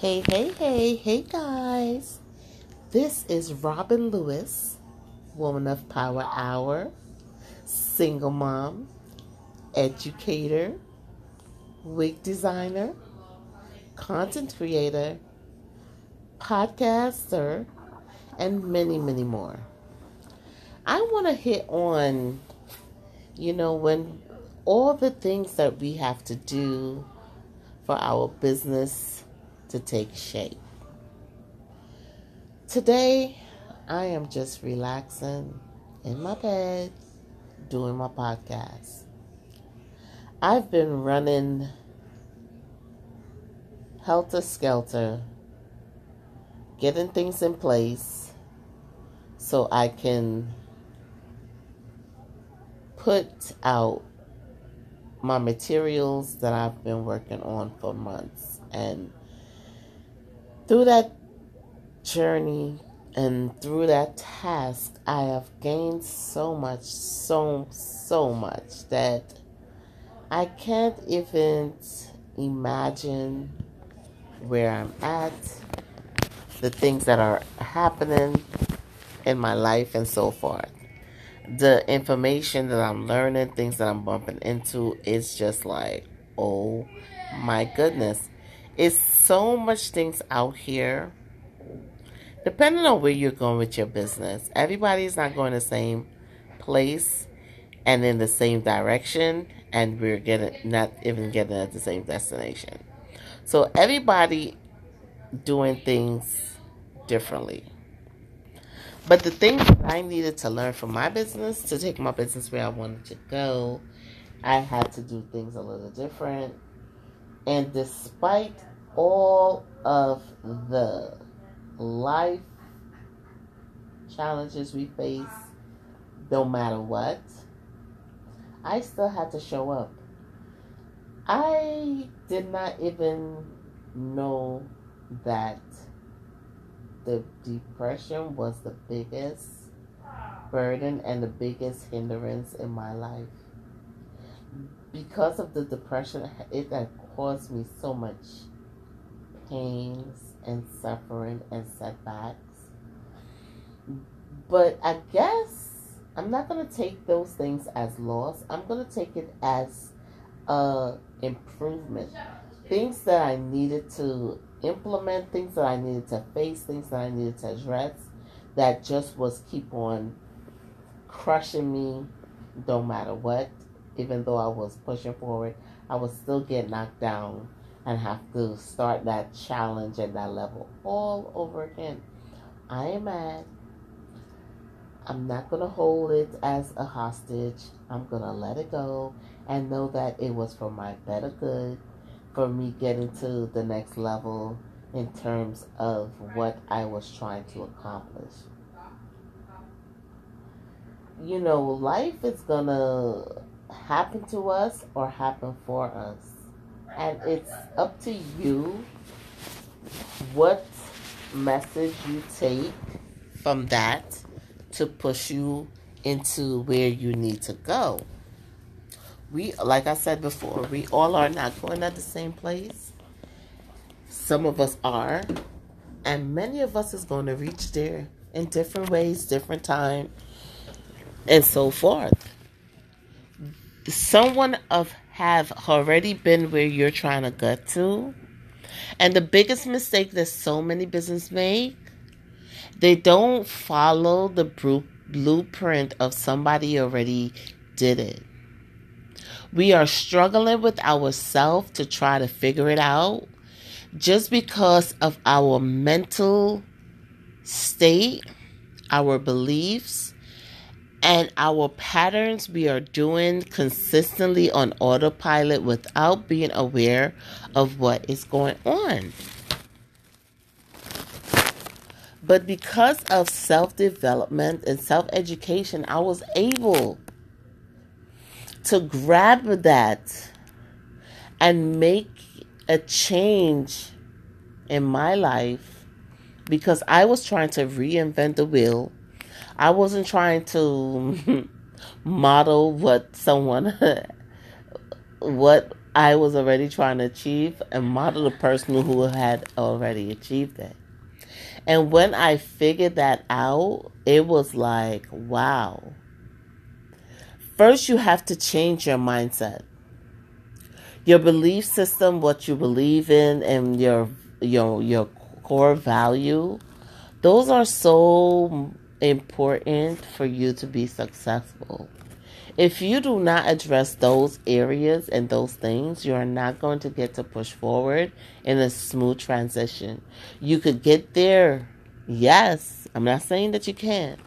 Hey, hey, hey, hey, guys. This is Robin Lewis, Woman of Power Hour, single mom, educator, wig designer, content creator, podcaster, and many, many more. I want to hit on, you know, when all the things that we have to do for our business to take shape. Today, I am just relaxing in my bed doing my podcast. I've been running helter skelter, getting things in place so I can put out my materials that I've been working on for months. And through that journey and through that task, I have gained so much, so, so much that I can't even imagine where I'm at, the things that are happening in my life, and so forth the information that I'm learning, things that I'm bumping into, is just like, oh my goodness. It's so much things out here. Depending on where you're going with your business, everybody's not going the same place and in the same direction, and we're getting not even getting at the same destination. So everybody doing things differently. But the thing that I needed to learn from my business to take my business where I wanted to go, I had to do things a little different. And despite all of the life challenges we face, no matter what, I still had to show up. I did not even know that the depression was the biggest burden and the biggest hindrance in my life. Because of the depression, it had caused me so much pains and suffering and setbacks. But I guess I'm not going to take those things as loss. I'm going to take it as a improvement. Things that I needed to implement things that I needed to face, things that I needed to address that just was keep on crushing me no matter what. Even though I was pushing forward, I was still getting knocked down and have to start that challenge at that level all over again. I am mad. I'm not going to hold it as a hostage. I'm going to let it go and know that it was for my better good for me getting to the next level in terms of what I was trying to accomplish. You know, life is gonna happen to us or happen for us. And it's up to you what message you take from that to push you into where you need to go we like I said before, we all are not going at the same place. Some of us are, and many of us is going to reach there in different ways, different time, and so forth. Someone of have already been where you're trying to get to. And the biggest mistake that so many business make, they don't follow the blueprint of somebody already did it. We are struggling with ourselves to try to figure it out just because of our mental state, our beliefs, and our patterns we are doing consistently on autopilot without being aware of what is going on. But because of self development and self education, I was able to grab that and make a change in my life because I was trying to reinvent the wheel. I wasn't trying to model what someone what I was already trying to achieve and model the person who had already achieved it. And when I figured that out, it was like, wow. First, you have to change your mindset. Your belief system, what you believe in, and your your your core value, those are so important for you to be successful. If you do not address those areas and those things, you are not going to get to push forward in a smooth transition. You could get there, yes. I'm not saying that you can't,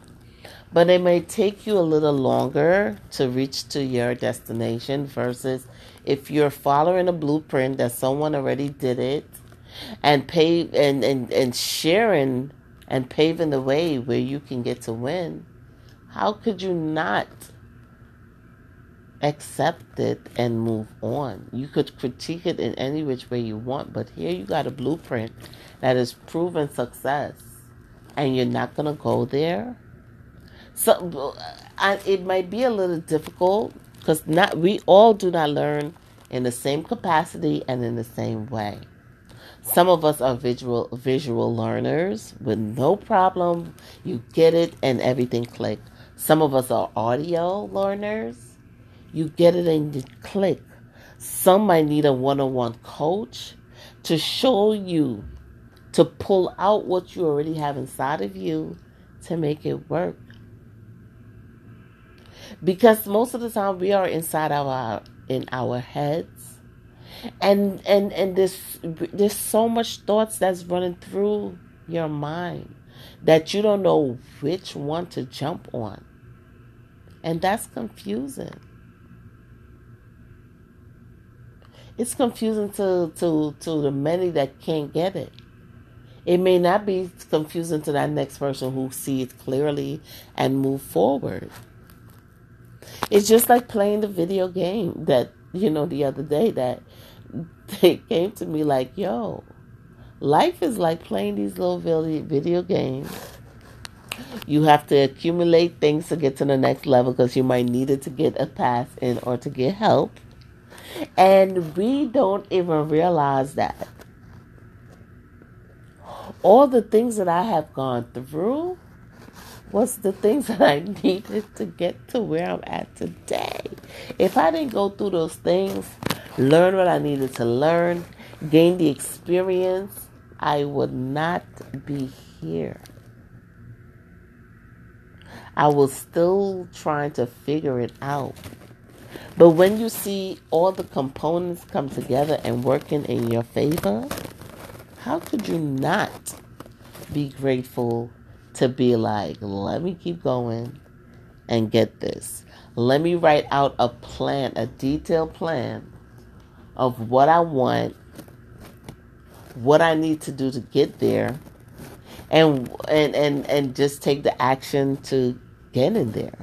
but it may take you a little longer to reach to your destination versus if you're following a blueprint that someone already did it and pay and, and, and sharing and paving the way where you can get to win, how could you not accept it and move on? You could critique it in any which way you want, but here you got a blueprint that is proven success, and you're not going to go there. So uh, it might be a little difficult because not we all do not learn in the same capacity and in the same way. Some of us are visual visual learners with no problem. You get it and everything click. Some of us are audio learners. You get it and you click. Some might need a one-on-one coach to show you to pull out what you already have inside of you to make it work. Because most of the time we are inside our in our heads and and and there's there's so much thoughts that's running through your mind that you don't know which one to jump on. And that's confusing. It's confusing to to to the many that can't get it. It may not be confusing to that next person who sees clearly and move forward. It's just like playing the video game that you know the other day that they came to me like, yo, life is like playing these little video games. You have to accumulate things to get to the next level because you might need it to get a pass in or to get help. And we don't even realize that. All the things that I have gone through was the things that I needed to get to where I'm at today. If I didn't go through those things, learn what I needed to learn, gain the experience, I would not be here. I was still trying to figure it out. But when you see all the components come together and working in your favor, how could you not be grateful to be like, let me keep going and get this? Let me write out a plan, a detailed plan of what I want, what I need to do to get there, and and and and just take the action to get in there.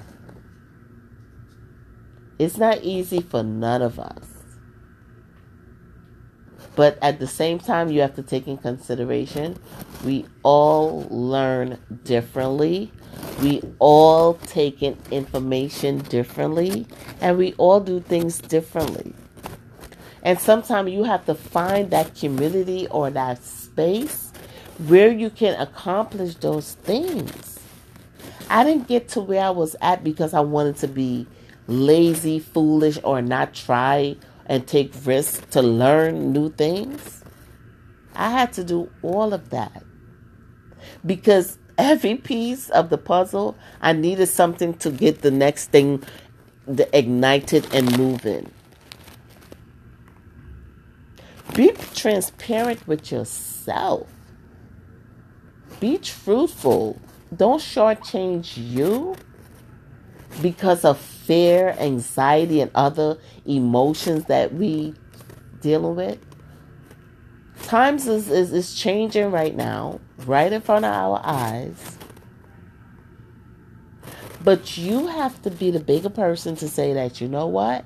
It's not easy for none of us. But at the same time, you have to take in consideration we all learn differently. We all take in information differently. And we all do things differently. And sometimes you have to find that community or that space where you can accomplish those things. I didn't get to where I was at because I wanted to be lazy, foolish, or not try and take risks to learn new things. I had to do all of that because every piece of the puzzle, I needed something to get the next thing ignited and moving. Be transparent with yourself. Be truthful. Don't shortchange you because of fear, anxiety, and other emotions that we dealing with. Times is, is, is changing right now, right in front of our eyes. But you have to be the bigger person to say that, you know what?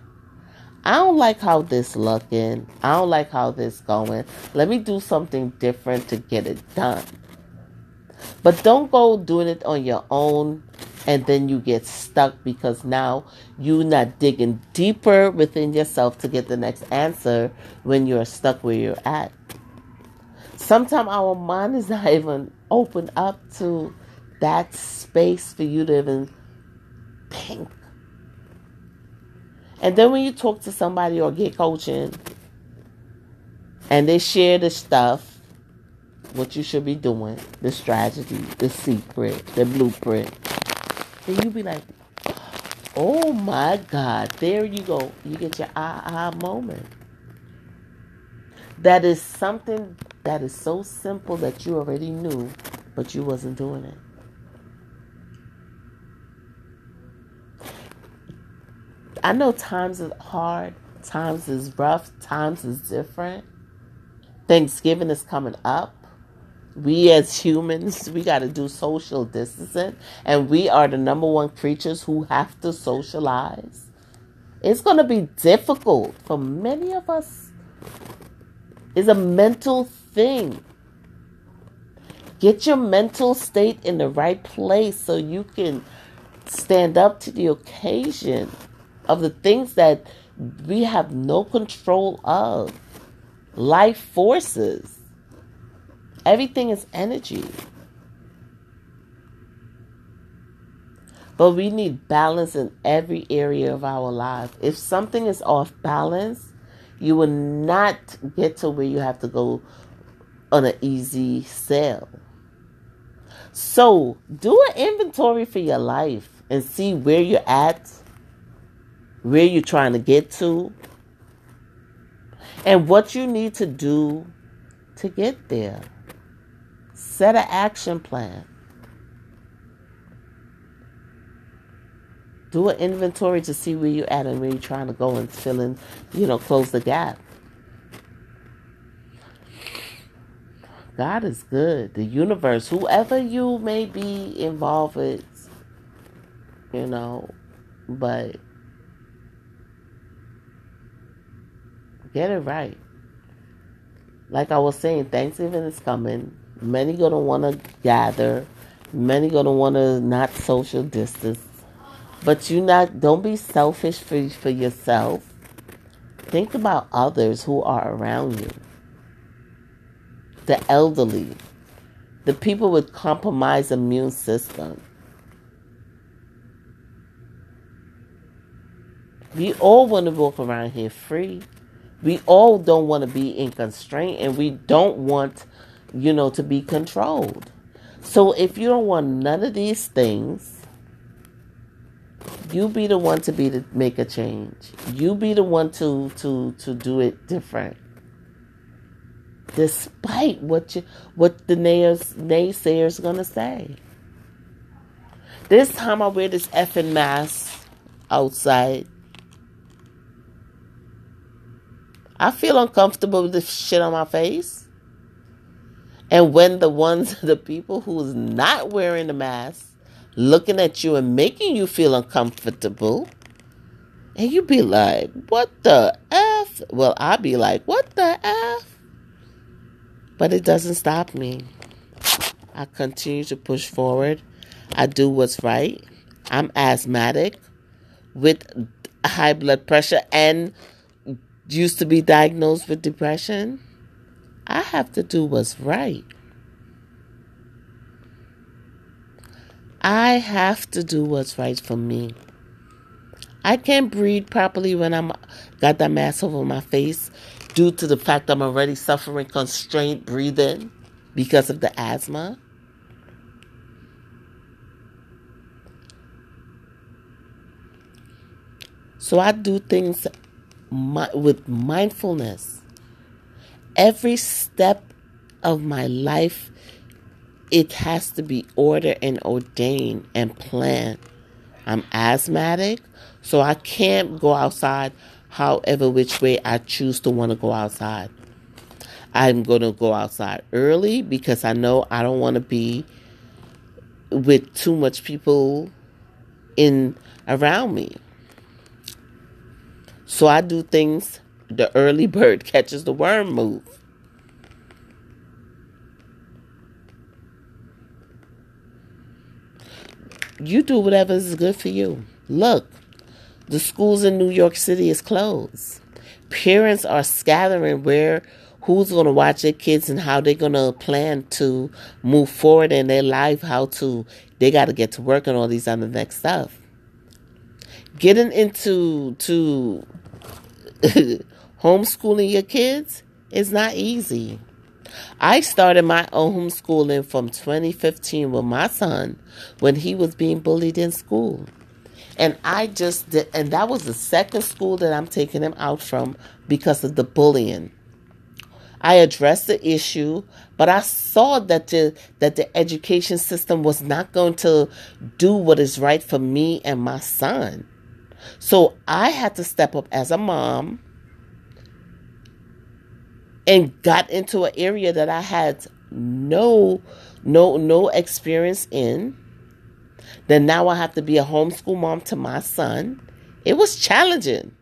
I don't like how this looking. I don't like how this going. Let me do something different to get it done. But don't go doing it on your own and then you get stuck because now you're not digging deeper within yourself to get the next answer when you're stuck where you're at. Sometimes our mind is not even open up to that space for you to even think. And then when you talk to somebody or get coaching and they share the stuff, what you should be doing, the strategy, the secret, the blueprint, then you be like, oh my God, there you go. You get your aha moment. That is something that is so simple that you already knew, but you wasn't doing it. I know times is hard, times is rough, times is different. Thanksgiving is coming up. We as humans, we got to do social distancing, and we are the number one creatures who have to socialize. It's going to be difficult for many of us. It's a mental thing. Get your mental state in the right place so you can stand up to the occasion of the things that we have no control of. Life forces. Everything is energy. But we need balance in every area of our life. If something is off balance, you will not get to where you have to go on an easy sail. So, do an inventory for your life and see where you're at where you're trying to get to, and what you need to do to get there. Set an action plan. Do an inventory to see where you're at and where you're trying to go and fill in, you know, close the gap. God is good. The universe, whoever you may be involved with, you know, but Get it right. Like I was saying, Thanksgiving is coming. Many gonna wanna gather. Many gonna wanna not social distance. But you not don't be selfish for for yourself. Think about others who are around you. The elderly, the people with compromised immune system. We all want to walk around here free we all don't want to be in constraint and we don't want, you know, to be controlled. So if you don't want none of these things, you be the one to be to make a change. You be the one to to to do it different. Despite what you what the nays, naysayers gonna say. This time I wear this effing mask outside I feel uncomfortable with this shit on my face. And when the ones, the people who's not wearing the mask, looking at you and making you feel uncomfortable, and you be like, what the F? Well, i be like, what the F? But it doesn't stop me. I continue to push forward. I do what's right. I'm asthmatic with high blood pressure and used to be diagnosed with depression, I have to do what's right. I have to do what's right for me. I can't breathe properly when I'm got that mask over my face due to the fact I'm already suffering constrained breathing because of the asthma. So I do things with mindfulness. Every step of my life, it has to be ordered and ordained and planned. I'm asthmatic, so I can't go outside however which way I choose to want to go outside. I'm going to go outside early because I know I don't want to be with too much people in around me. So I do things the early bird catches the worm move. you do whatever is good for you. Look, the schools in New York City is closed. Parents are scattering where who's going to watch their kids and how they're going to plan to move forward in their life, how to they got to get to work and all these other next stuff. Getting into to homeschooling your kids is not easy. I started my own homeschooling from 2015 with my son when he was being bullied in school. And I just did, and that was the second school that I'm taking him out from because of the bullying. I addressed the issue, but I saw that the that the education system was not going to do what is right for me and my son. So I had to step up as a mom and got into an area that I had no no no experience in. Then now I have to be a homeschool mom to my son. It was challenging.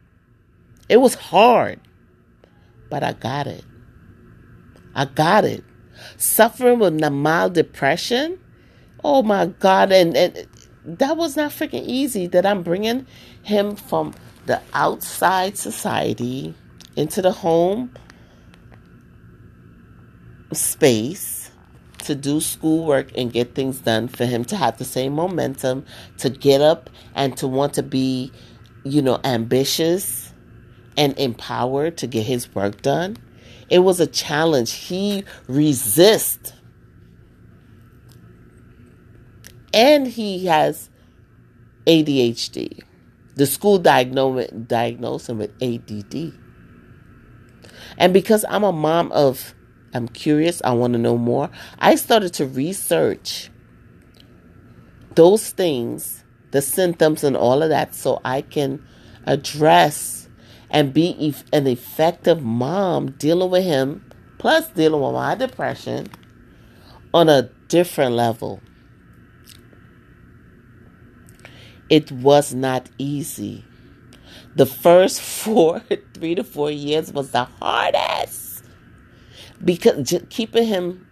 It was hard. But I got it. I got it. Suffering with mild depression. Oh my God. And, and that was not freaking easy that I'm bringing him from the outside society into the home space to do schoolwork and get things done for him to have the same momentum to get up and to want to be you know ambitious and empowered to get his work done. It was a challenge. He resists and he has ADHD the school diagnosed him with ADD and because I'm a mom of I'm curious, I want to know more. I started to research those things, the symptoms, and all of that, so I can address and be an effective mom dealing with him, plus dealing with my depression on a different level. It was not easy. The first four, three to four years was the hardest because keeping him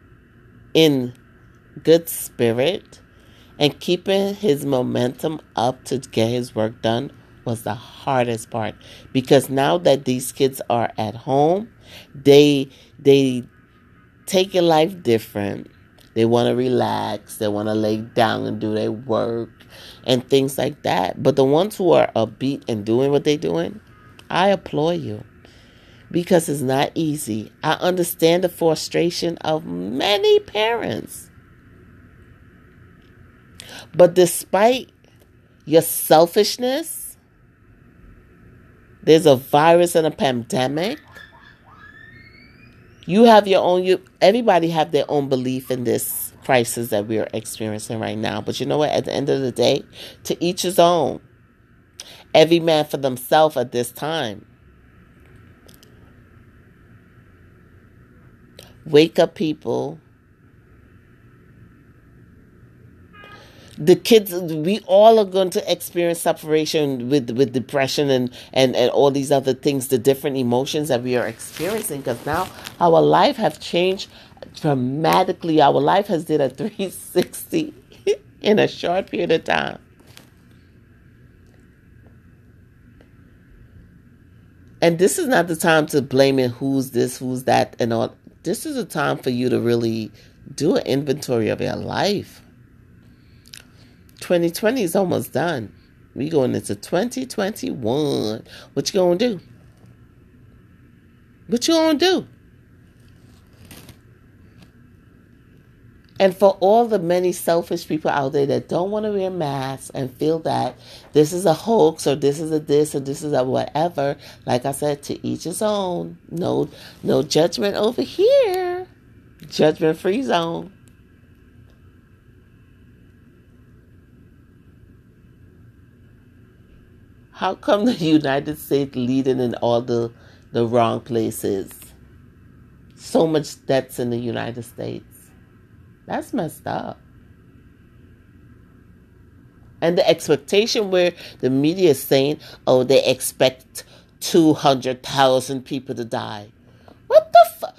in good spirit and keeping his momentum up to get his work done was the hardest part because now that these kids are at home they they take a life different they want to relax they want to lay down and do their work and things like that but the ones who are upbeat and doing what they're doing i applaud you because it's not easy. I understand the frustration of many parents. But despite your selfishness, there's a virus and a pandemic. You have your own you everybody have their own belief in this crisis that we are experiencing right now. But you know what? At the end of the day, to each his own. Every man for themselves at this time. Wake up, people. the kids we all are going to experience separation with with depression and and and all these other things the different emotions that we are experiencing because now our life have changed dramatically our life has did a 360 in a short period of time and this is not the time to blame it who's this who's that and all this is a time for you to really do an inventory of your life. 2020 is almost done. We going into 2021. What you gonna do? What you gonna do? And for all the many selfish people out there that don't want to wear masks and feel that this is a hoax or this is a this or this is a whatever, like I said, to each his own. No, no judgment over here. Judgment free zone. How come the United States leading in all the the wrong places? So much debts in the United States. That's messed up. And the expectation where the media is saying, oh, they expect 200,000 people to die. What the fuck?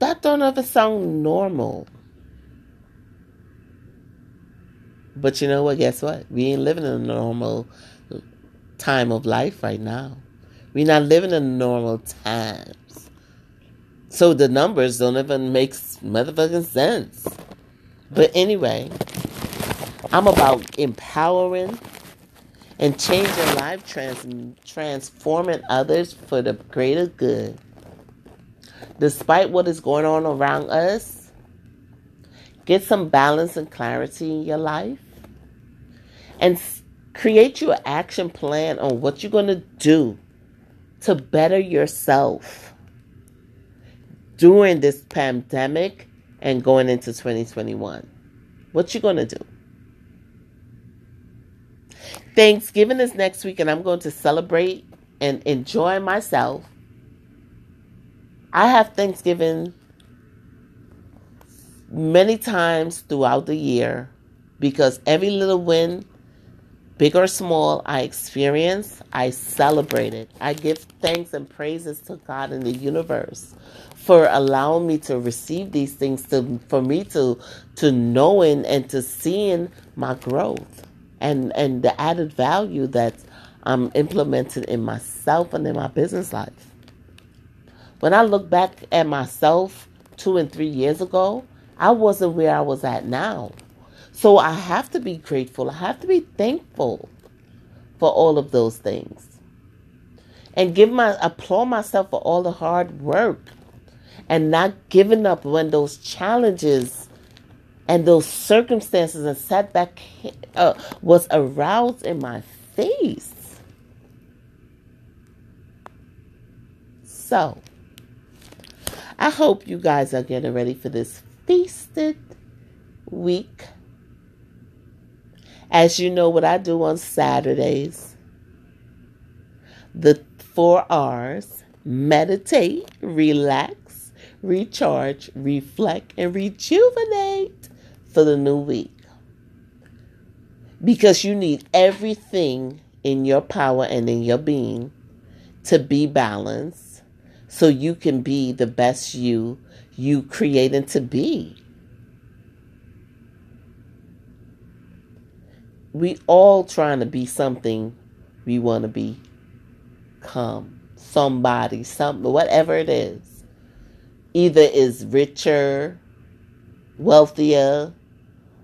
That don't ever sound normal. But you know what? Guess what? We ain't living in a normal time of life right now. We're not living in a normal times. So the numbers don't even make motherfucking sense. But anyway, I'm about empowering and changing life, trans- transforming others for the greater good. Despite what is going on around us, get some balance and clarity in your life and create your action plan on what you're going to do to better yourself during this pandemic and going into 2021. What you going to do? Thanksgiving is next week, and I'm going to celebrate and enjoy myself. I have Thanksgiving many times throughout the year because every little win, big or small, I experience, I celebrate it. I give thanks and praises to God in the universe for allowing me to receive these things, to for me to to knowing and to seeing my growth and and the added value that I'm implementing in myself and in my business life. When I look back at myself two and three years ago, I wasn't where I was at now. So I have to be grateful. I have to be thankful for all of those things. And give my applaud myself for all the hard work and not giving up when those challenges and those circumstances and setback uh, was aroused in my face. So, I hope you guys are getting ready for this feasted week. As you know, what I do on Saturdays, the four R's meditate, relax, recharge, reflect, and rejuvenate for the new week. Because you need everything in your power and in your being to be balanced so you can be the best you you created to be. We all trying to be something we want to be come somebody something whatever it is either is richer wealthier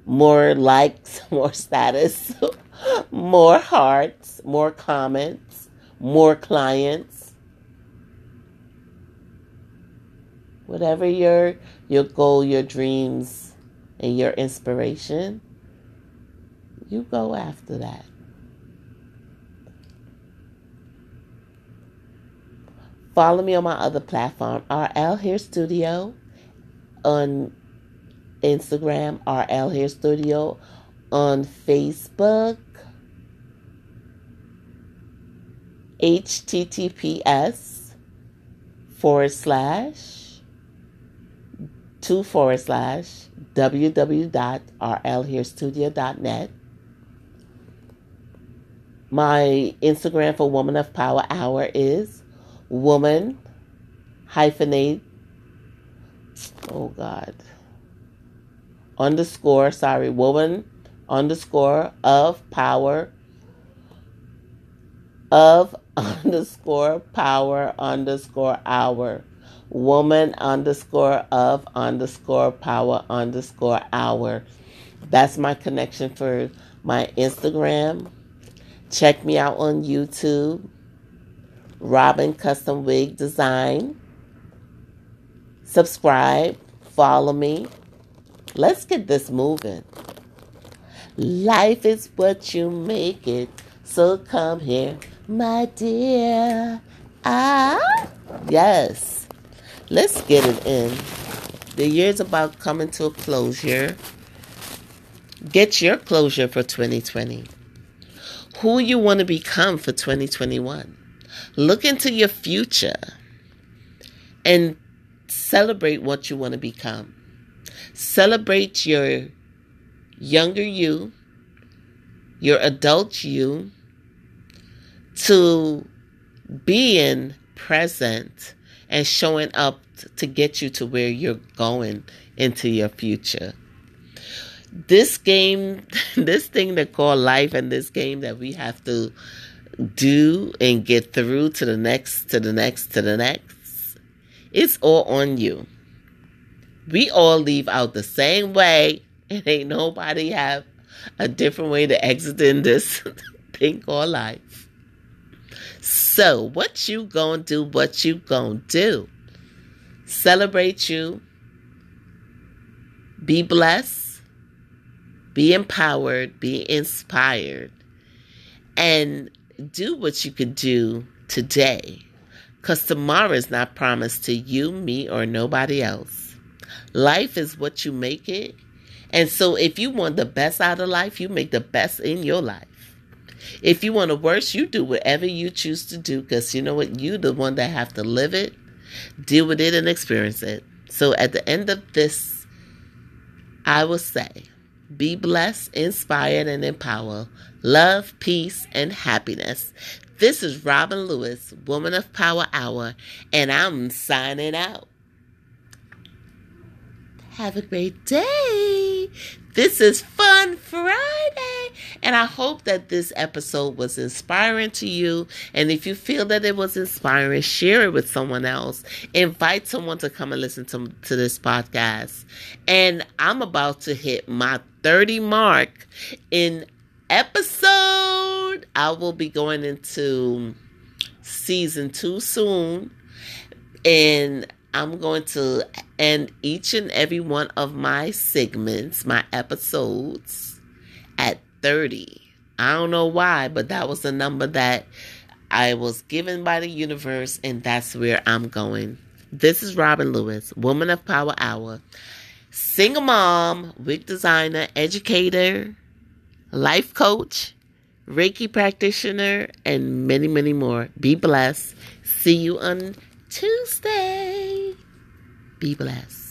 more likes, more status, more hearts, more comments, more clients. Whatever your your goal, your dreams, and your inspiration, you go after that. Follow me on my other platform, RL Hair Studio, on Instagram, RL Hair Studio, on Facebook, https forward slash two forward slash www.rlhairstudio.net. My Instagram for Woman of Power Hour is woman hyphenate. Oh God underscore, sorry, woman underscore of power of underscore power underscore hour woman underscore of underscore power underscore hour that's my connection for my instagram check me out on youtube robin custom wig design subscribe follow me Let's get this moving. Life is what you make it. So come here, my dear. Ah, yes. Let's get it in. The year's about coming to a closure. Get your closure for 2020. Who you want to become for 2021. Look into your future and celebrate what you want to become. Celebrate your younger you, your adult you, to being present and showing up to get you to where you're going into your future. this game, this thing they call life, and this game that we have to do and get through to the next, to the next, to the next, it's all on you. We all leave out the same way, and ain't nobody have a different way to exit in this thing called life. So, what you gonna do? What you gonna do? Celebrate you. Be blessed. Be empowered. Be inspired. And do what you could do today. Because tomorrow is not promised to you, me, or nobody else. Life is what you make it. And so if you want the best out of life, you make the best in your life. If you want the worst, you do whatever you choose to do because you know what? You the one that have to live it, deal with it, and experience it. So at the end of this, I will say, be blessed, inspired, and empowered. Love, peace, and happiness. This is Robin Lewis, Woman of Power Hour, and I'm signing out. Have a great day. This is Fun Friday. And I hope that this episode was inspiring to you. And if you feel that it was inspiring, share it with someone else. Invite someone to come and listen to, to this podcast. And I'm about to hit my 30 mark in episode. I will be going into season two soon. And I'm going to end each and every one of my segments, my episodes, at 30. I don't know why, but that was the number that I was given by the universe, and that's where I'm going. This is Robin Lewis, Woman of Power Hour, single mom, wig designer, educator, life coach, Reiki practitioner, and many, many more. Be blessed. See you on Tuesday. Be blessed.